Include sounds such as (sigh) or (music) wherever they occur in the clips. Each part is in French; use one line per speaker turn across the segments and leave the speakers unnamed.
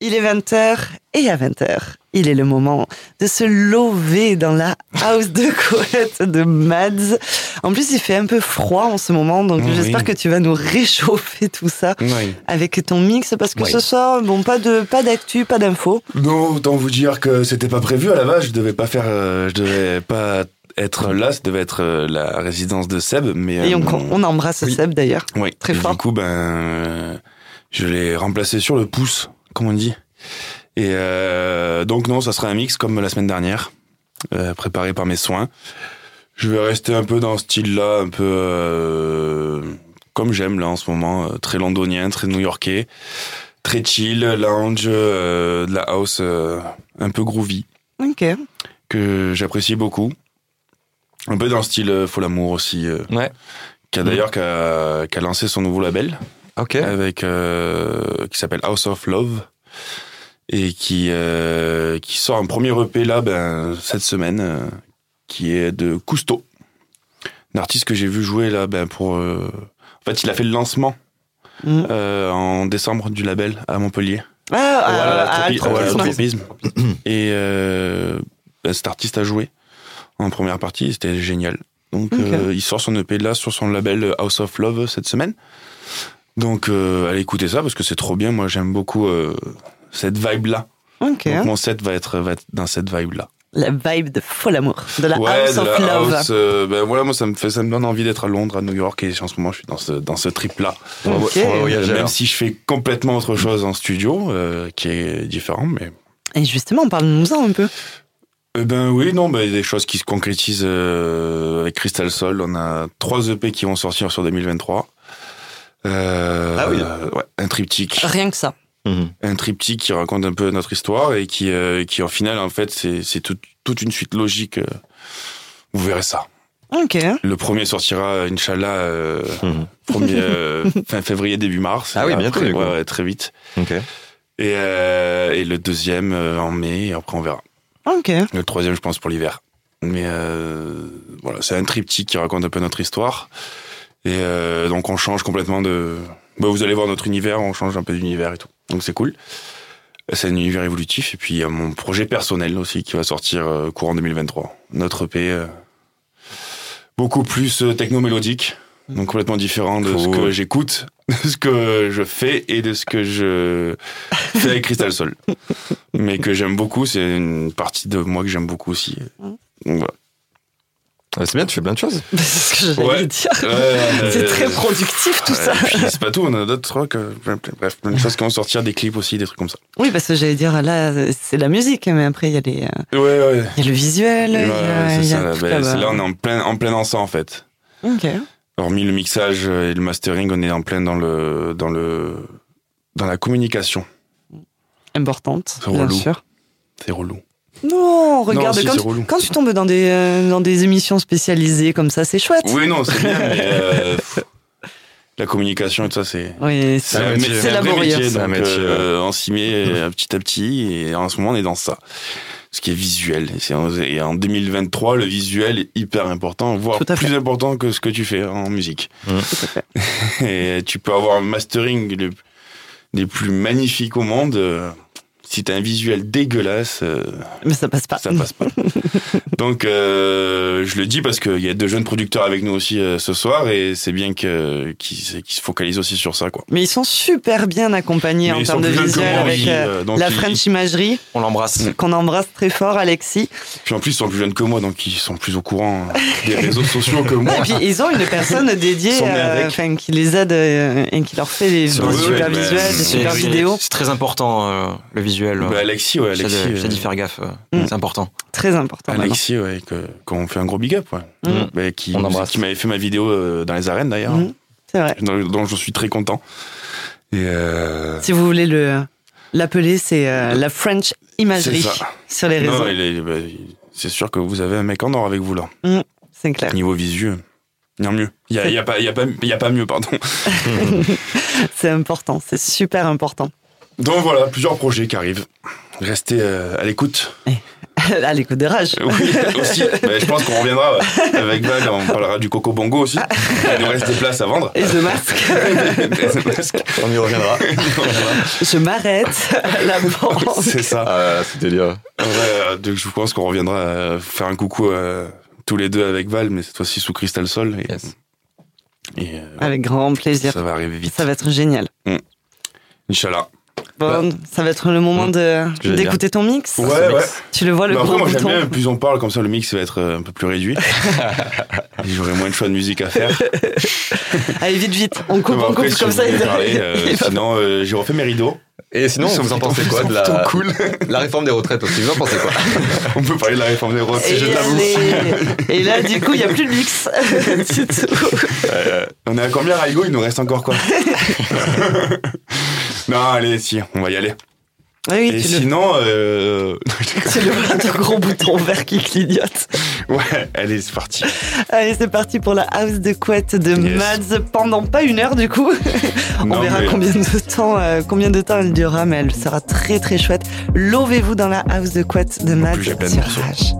Il est 20h et à 20h, il est le moment de se lever dans la house de couette de Mads. En plus, il fait un peu froid en ce moment, donc
Oui.
j'espère que tu vas nous réchauffer tout ça
Oui.
avec ton mix parce que
Oui.
ce soir, bon, pas de pas d'actu, pas d'infos.
Non, autant vous dire que c'était pas prévu à la base. Je devais pas faire, euh, je devais pas être là. Ça devait être euh, la résidence de Seb, mais
Et
euh,
on, on embrasse. Seb d'ailleurs.
oui.
très
Et
fort.
Du coup, ben, euh, je l'ai remplacé sur le pouce, comme on dit. Et euh, donc non, ça sera un mix comme la semaine dernière, euh, préparé par mes soins. Je vais rester un peu dans ce style-là, un peu euh, comme j'aime là en ce moment, euh, très londonien, très new-yorkais, très chill, lounge, euh, de la house euh, un peu groovy
Ok.
que j'apprécie beaucoup. Un peu dans le style euh, Faux l'amour aussi, euh,
Ouais.
qui a d'ailleurs qui a lancé son nouveau label
Ok.
avec euh, qui s'appelle House of Love et qui euh, qui sort un premier EP là ben cette semaine euh, qui est de Cousteau, un artiste que j'ai vu jouer là ben pour en fait il a fait le lancement
Mm.
euh, en décembre du label à Montpellier.
Ah, à-
tropisme. Et euh, cet artiste a joué en première partie, c'était génial. Donc euh, il sort son EP là sur son label House of Love cette semaine. Donc euh, allez écouter ça parce que c'est trop bien. Moi j'aime beaucoup euh, cette vibe là. Donc mon set va être, va être dans cette vibe là.
La vibe de faux amour, de la
ouais,
House
de
of Love.
house, euh, ben voilà, moi ça me fait, ça me donne envie d'être à Londres, à New York et en ce moment je suis dans ce dans ce trip là. Même si je fais complètement autre chose en studio, euh, qui est différent, mais
Et justement, parle-nous-en un peu.
Eh ben oui, non, ben, il y a des choses qui se concrétisent euh, avec Crystal Sol. On a trois EP qui vont sortir sur 2023. Euh,
Ah oui.
euh, ouais, un triptyque,
Rien que ça.
Mhm.
un triptyque qui raconte un peu notre histoire et qui, euh, qui au final, en fait, c'est c'est tout- toute une suite logique. euh, Vous verrez ça.
Ok.
Le premier sortira, Inch'Allah, euh,
Mhm.
premier, (laughs) euh, fin février, début mars.
Ah oui, bientôt,
après,
du coup.
ouais, ouais, très vite.
Ok.
Et, euh, et le deuxième euh, en mai, et après on verra.
Ok.
Le troisième, je pense, pour l'hiver. Mais euh, voilà, c'est un triptyque qui raconte un peu notre histoire. Et euh, donc on change complètement de... Bah, vous allez voir notre univers, on change un peu d'univers et tout. Donc c'est cool. C'est un univers évolutif. Et puis il y a mon projet personnel aussi qui va sortir euh, courant 2023. Notre EP, euh, beaucoup plus techno-mélodique. Donc complètement différent de ce que j'écoute, (laughs) de ce que je fais et de ce que je (laughs) fais avec Crystal Sol. Mais que j'aime beaucoup, c'est une partie de moi que j'aime beaucoup aussi. Donc voilà.
Ah, C'est bien, tu fais plein de choses. (laughs)
C'est ce que j'allais
Ouais.
dire.
Ouais, (laughs)
C'est
euh,
très productif tout ça.
C'est pas tout, on a d'autres trucs, euh, bref, plein de choses qui vont sortir, des clips aussi, des trucs comme ça.
Oui, parce que j'allais dire, là, c'est la musique, mais après, il y, a les, euh,
Ouais, ouais.
il y a le visuel, a,
c'est ça, bah, là, on est en plein, en plein dans ça, en fait.
Ok.
Hormis le mixage et le mastering, on est en plein dans le, dans le, dans la communication.
Importante,
C'est
bien
relou.
sûr.
C'est relou.
Non, regarde,
si,
quand, tu tombes dans des, euh, dans des émissions spécialisées comme ça, c'est chouette.
Oui, non, c'est bien, mais euh, (laughs) la communication et tout ça, c'est,
Oui,
c'est
c'est
un,
métier.
mé-
c'est
un vrai métier,
un métier,
euh, on s'y met euh, petit à petit, et en ce moment, on est dans ça. Ce qui est visuel. Et, c'est- et en 2023, le visuel est hyper important, voire plus important que ce que tu fais en musique.
Tout à fait. (laughs)
Et tu peux avoir un mastering des plus magnifiques au monde. Si t'as un visuel dégueulasse, euh,
Mais ça passe pas.
ça passe pas. (laughs) Donc, euh, je le dis parce qu'il y a deux jeunes producteurs avec nous aussi euh, ce soir et c'est bien que- qu'ils se focalisent aussi sur ça, quoi.
Mais ils sont super bien accompagnés
Mais
en termes de visuel avec
donc
la
ils-
French Imagerie,
On l'embrasse.
qu'on embrasse très fort, Alexis.
Puis en plus, ils sont plus jeunes que moi, donc ils sont plus au courant euh, (laughs) des réseaux sociaux que moi.
Et puis ils ont une personne dédiée, euh, enfin, qui les aide euh, et qui leur fait des, des super visuels, des super vidéos.
C'est très important, euh, le visuel.
Bah, Alexis, ouais,
J'ai
Alexis.
j'ai
euh,
d'y faire gaffe. euh,
Mm.
C'est important.
Très important. maintenant.
Alexis, ouais, que- qu'on fait un gros big up, ouais.
Mm.
Bah, qui,
On embrasse.
qui m'avait fait ma vidéo euh, dans les arènes d'ailleurs,
Mm. C'est vrai.
dont, dont je suis très content. Et euh,
Si vous voulez le l'appeler, c'est euh, la French Imagerie
C'est ça.
sur les réseaux.
bah, c'est sûr que vous avez un mec en or avec vous là.
C'est clair.
Niveau visuel, il y a mieux. Il y a, il y a pas, il y a pas, il y a pas mieux, pardon. (laughs)
C'est important. C'est super important.
Donc voilà, plusieurs projets qui arrivent. Restez euh, à l'écoute.
Eh, (laughs) à l'écoute des rages.
Oui, aussi. (laughs) bah, je pense qu'on reviendra euh, avec Val, on parlera du Coco Bongo aussi. Ah. Il nous reste des places à vendre.
Et de masque. (laughs)
On y reviendra.
je m'arrête à la banque.
C'est ça.
Ah, c'est délire.
Euh, donc je pense qu'on reviendra faire un coucou tous les deux avec Val, mais cette fois-ci sous Crystal Sol.
Avec grand plaisir.
Ça va arriver vite.
Ça va être génial. Mmh.
Inch'Allah.
Bon, bah, ça va être le moment d'écouter ton mix.
Ouais, ouais.
Tu le vois, le
bah
gros
moi, bien, plus on parle, comme ça, le mix va être euh, un peu plus réduit. (laughs) J'aurai moins de choix de musique à faire. (laughs)
Allez, vite, vite. On coupe, on coupe, comme ça.
Parler, euh, (laughs) sinon, euh, j'ai refait mes rideaux.
Et sinon, vous en pensez quoi de la...
Cool.
la réforme des retraites aussi Vous en pensez quoi?
On peut parler de la réforme des retraites,
et
je
t'avoue. Et là, du coup, il n'y a plus de mix. Tout.
Euh, on est à combien, Raigo Il nous reste encore quoi? Non, allez, si, on va y aller.
Ah
Et
sinon, le...
euh... (laughs)
c'est le gros bouton vert qui clignote.
Ouais, allez, c'est parti.
Allez, c'est parti pour la house de couette de
yes.
Mads pendant pas une heure du coup. (laughs) On verra combien de temps, euh, combien de temps elle durera, mais elle sera très très chouette. Lovez-vous dans la house de couette de Mads sur Rage.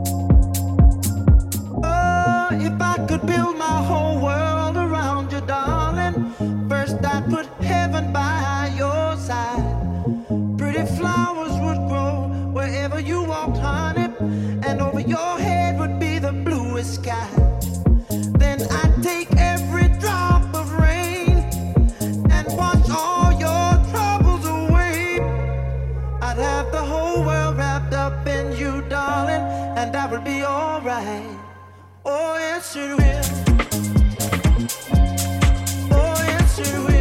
will be alright. Oh, yes, it will. Oh, yes, it will.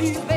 believe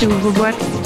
Rage.
Ouvre boîte.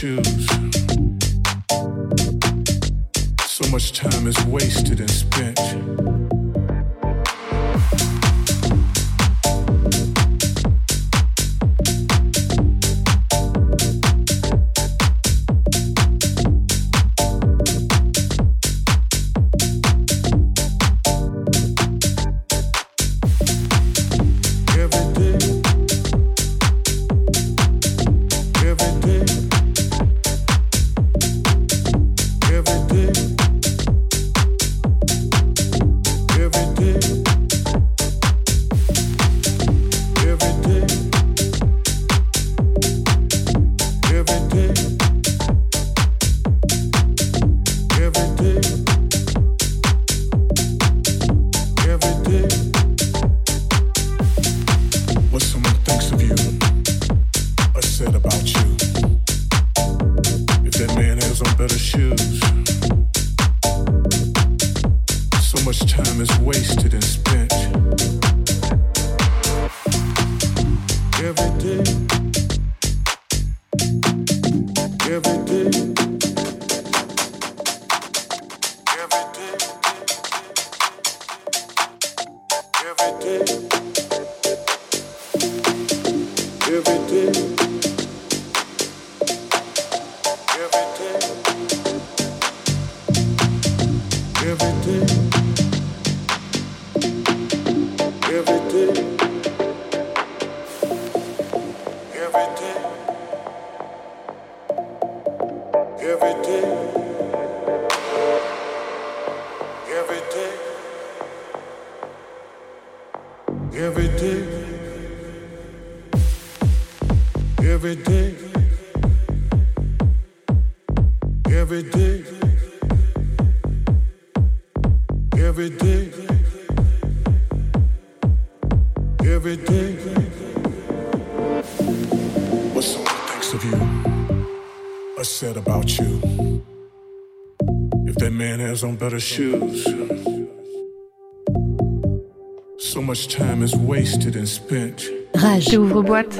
So much time is wasted in space. better shoes. So much time is wasted and spent.
Rage,
j'ouvre boîte.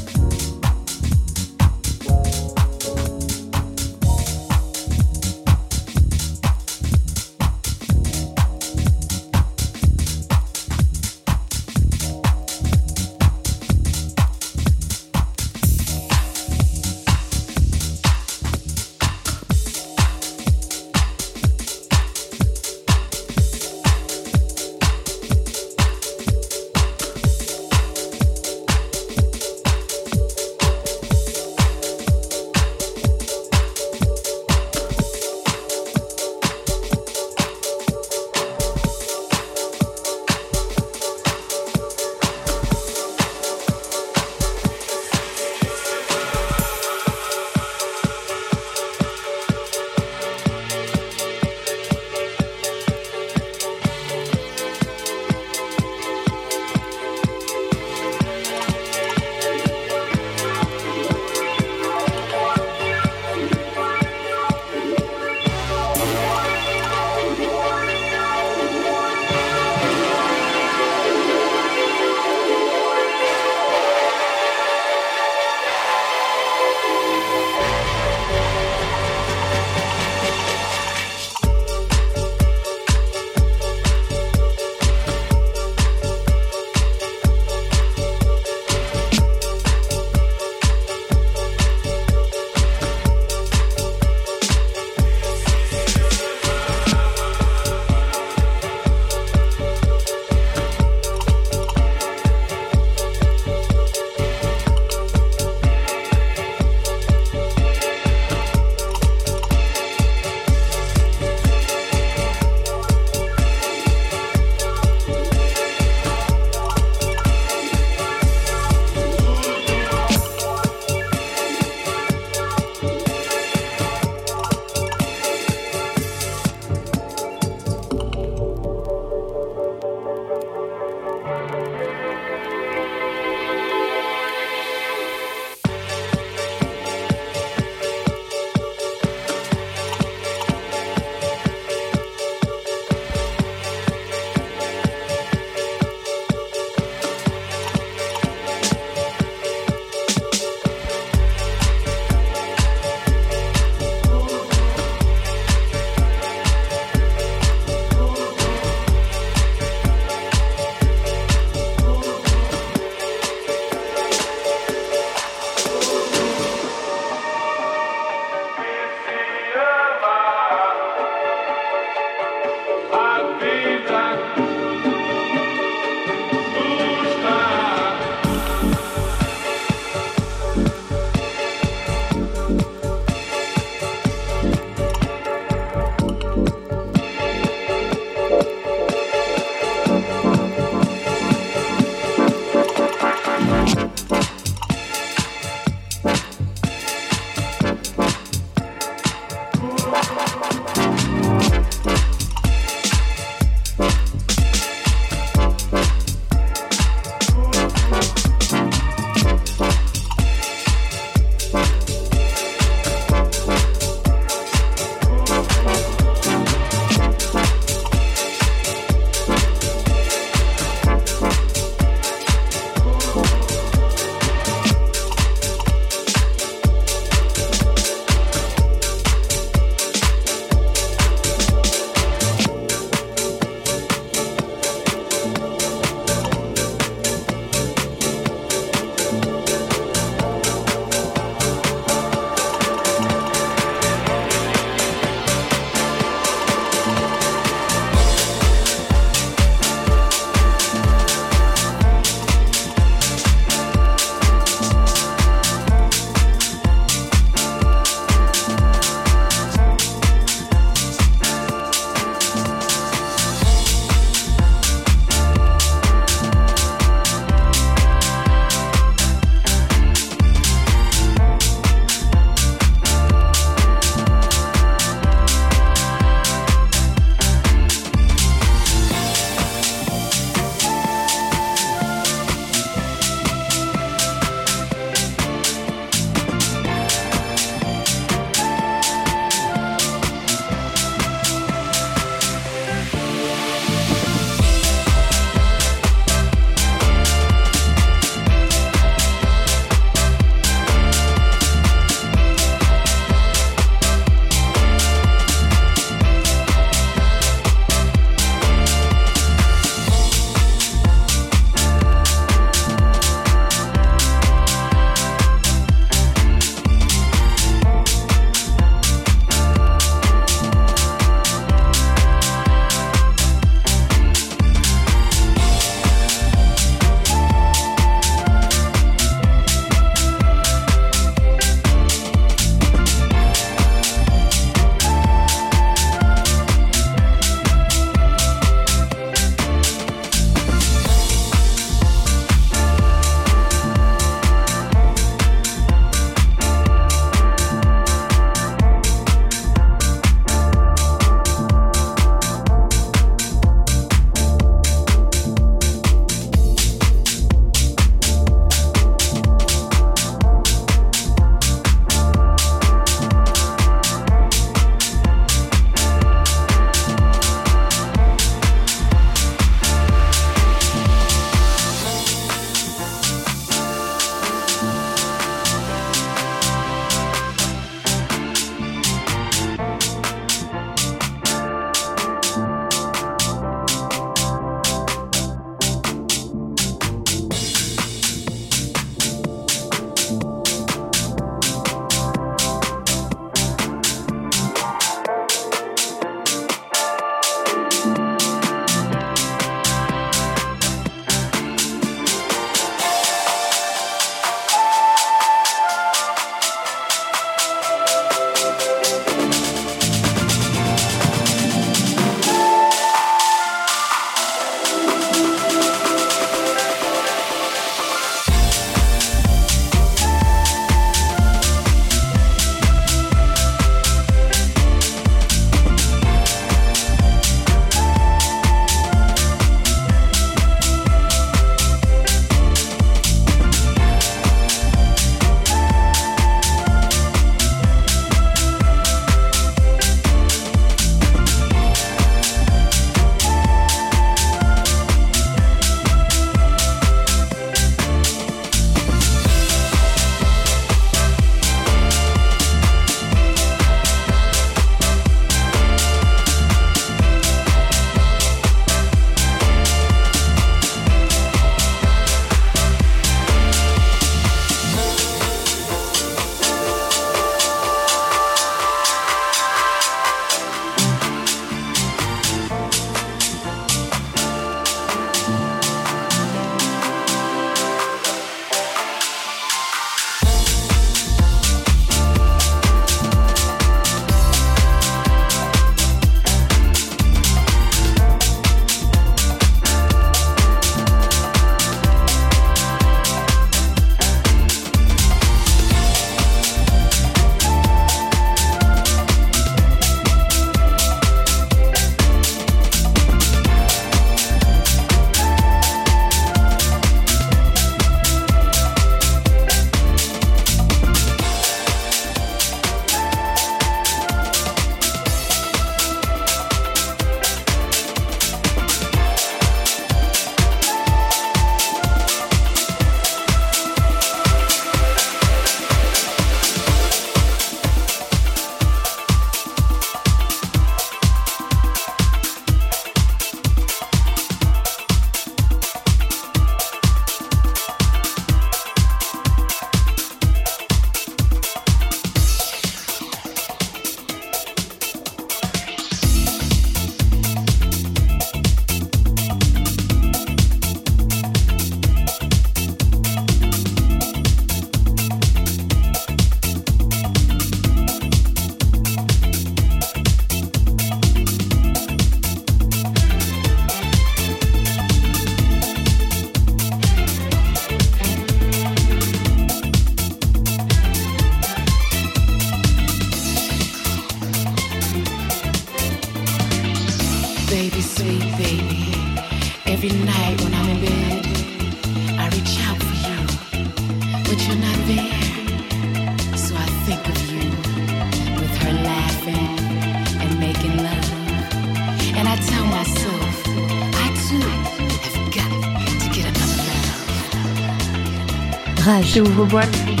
Rage.
Ouvre-boîte.
My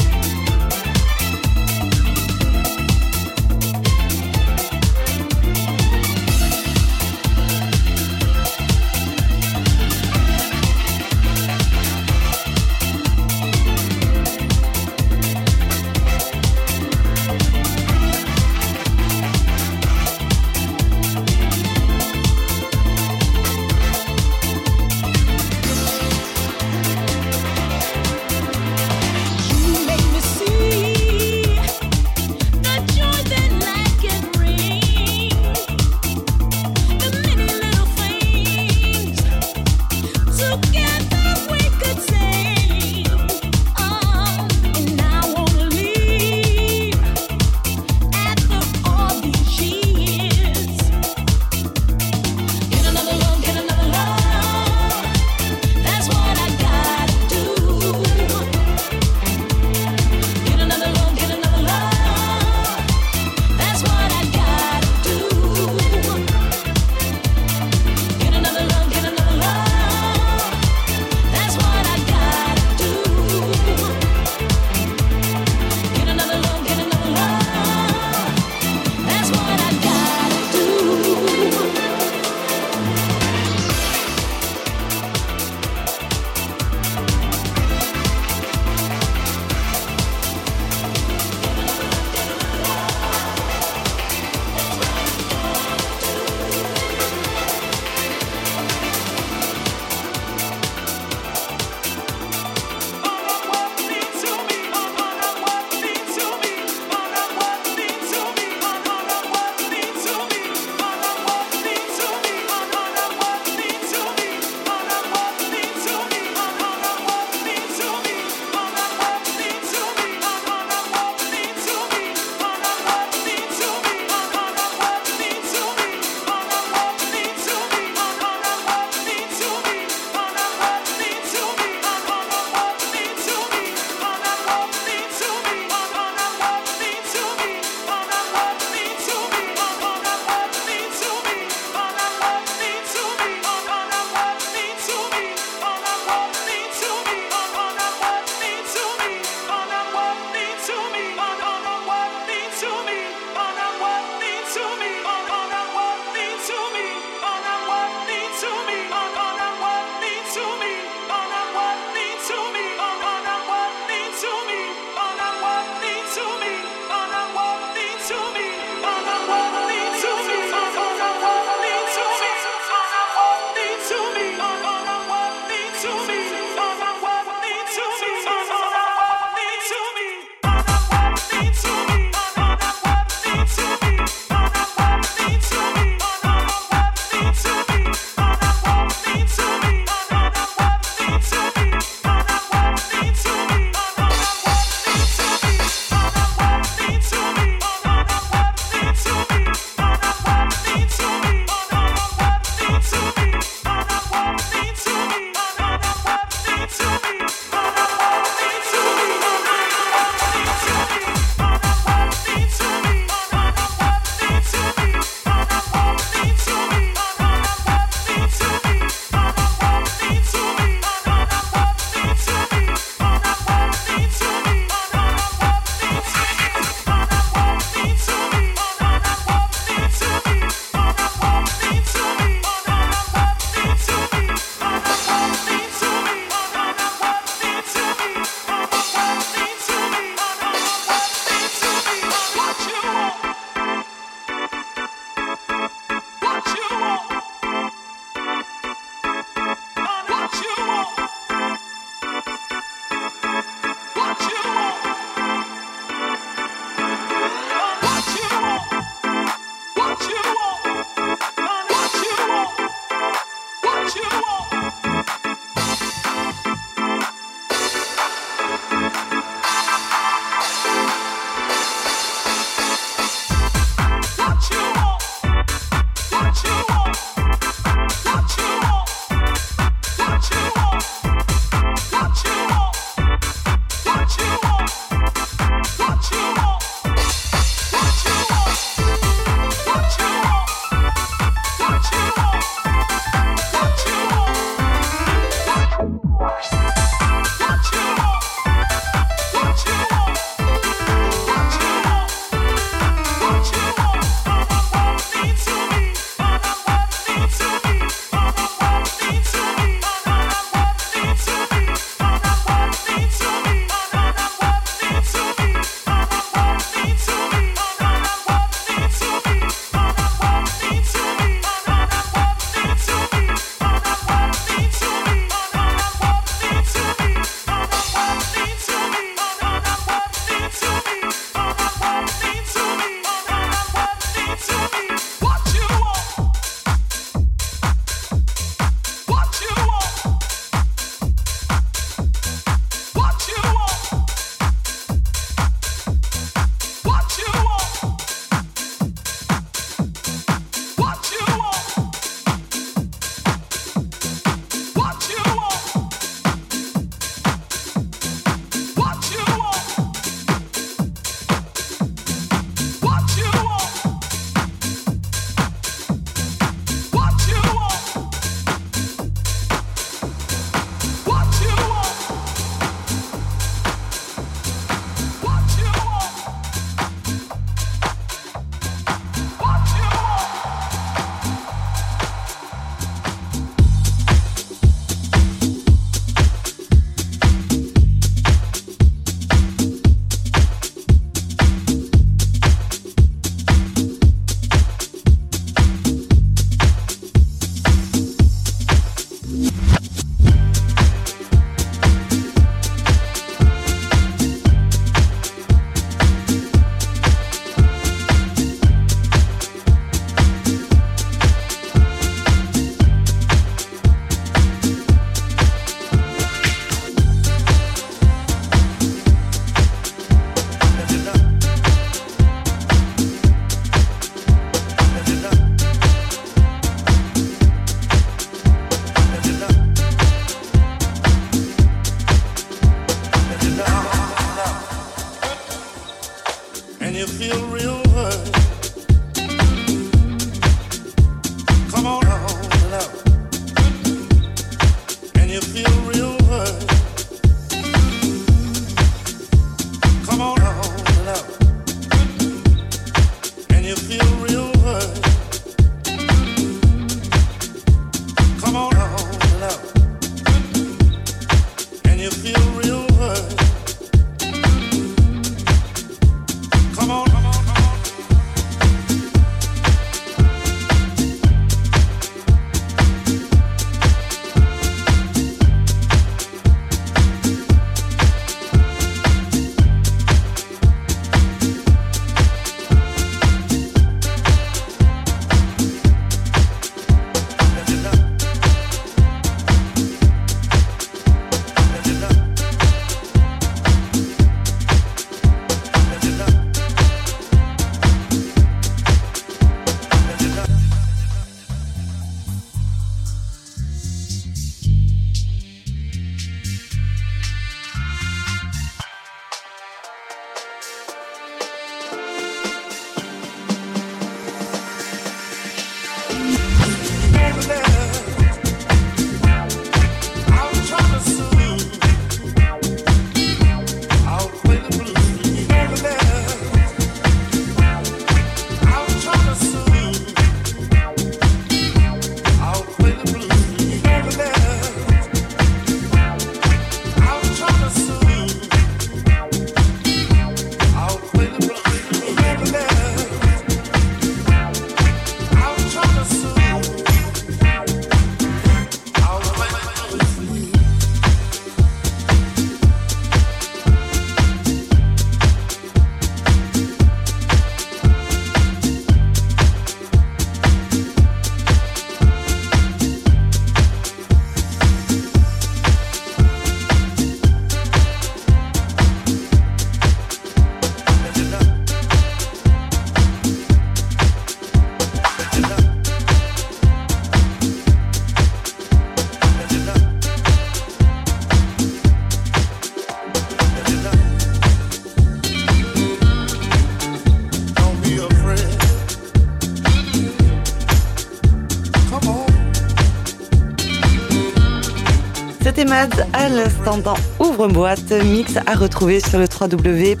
C'était Mads à l'instant dans Ouvre-boîte, mix à retrouver sur le www.rage.fr,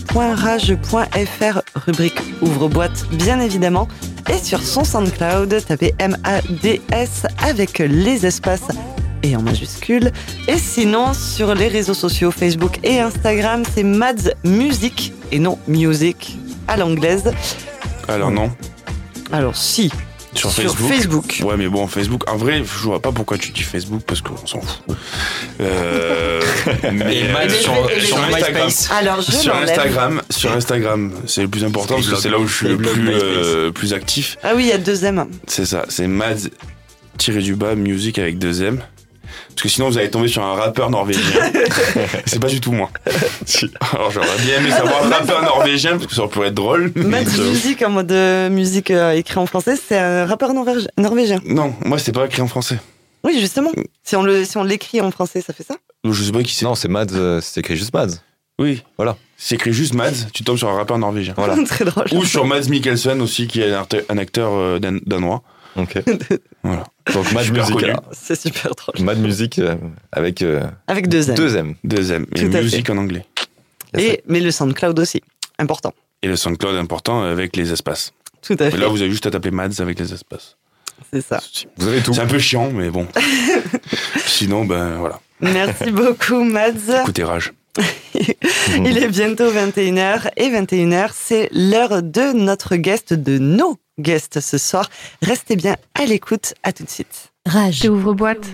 rubrique Ouvre-boîte bien évidemment, et sur son SoundCloud, tapez M-A-D-S avec les espaces et en majuscule. Et sinon, sur les réseaux sociaux Facebook et Instagram, c'est Mads Music et non Music à l'anglaise.
Alors non,
Alors si,
sur, Facebook.
Facebook.
Ouais, mais bon, Facebook, en vrai, je vois pas pourquoi tu dis Facebook parce qu'on s'en fout. Euh, (laughs) mais
Et
euh,
sur,
et
Instagram.
MySpace.
Alors je
Sur. Instagram, sur Instagram, c'est le plus important parce que c'est là où je suis le plus, euh, plus actif.
Ah oui, il y a deux M.
C'est ça, c'est Mads tiré du bas music avec deux M. Parce que sinon vous allez tomber sur un rappeur norvégien. (laughs) c'est pas du tout moi. (laughs) Alors j'aurais bien aimé savoir rappeur norvégien parce que ça pourrait être drôle.
Mads Music en mode musique euh, écrit en français, c'est un rappeur norvég- norvégien.
Non, moi c'est pas écrit en français.
Oui, justement. Si on le, si on l'écrit en français, ça fait ça?
Je sais pas qui c'est.
Non, c'est Mads, euh, c'est écrit juste Mads.
Oui,
Voilà.
C'est écrit juste Mads, tu tombes sur un rappeur norvégien.
Voilà. (laughs)
Très drôle.
Ou sur Mads Mikkelsen aussi, qui est un acteur, un acteur euh, dan- danois.
Ok. (laughs)
Voilà.
Donc Mad Music.
C'est super drôle.
Mad Music euh, avec euh,
Avec deux M.
deux M.
Deuxième. Et
Tout à
musique en anglais.
Et, mais le SoundCloud aussi. Important.
Et le SoundCloud important avec les espaces.
Tout à
Et
fait.
là, vous avez juste à taper Mads avec les espaces.
C'est ça.
Vous avez tout.
C'est un peu chiant, mais bon. (laughs) Sinon, ben voilà.
Merci beaucoup, Mads.
Écoutez Rage. (laughs)
Il est bientôt 21h et 21h, c'est l'heure de notre guest, de nos guests ce soir. Restez bien à l'écoute. À tout de suite.
Rage. Ouvre boîte.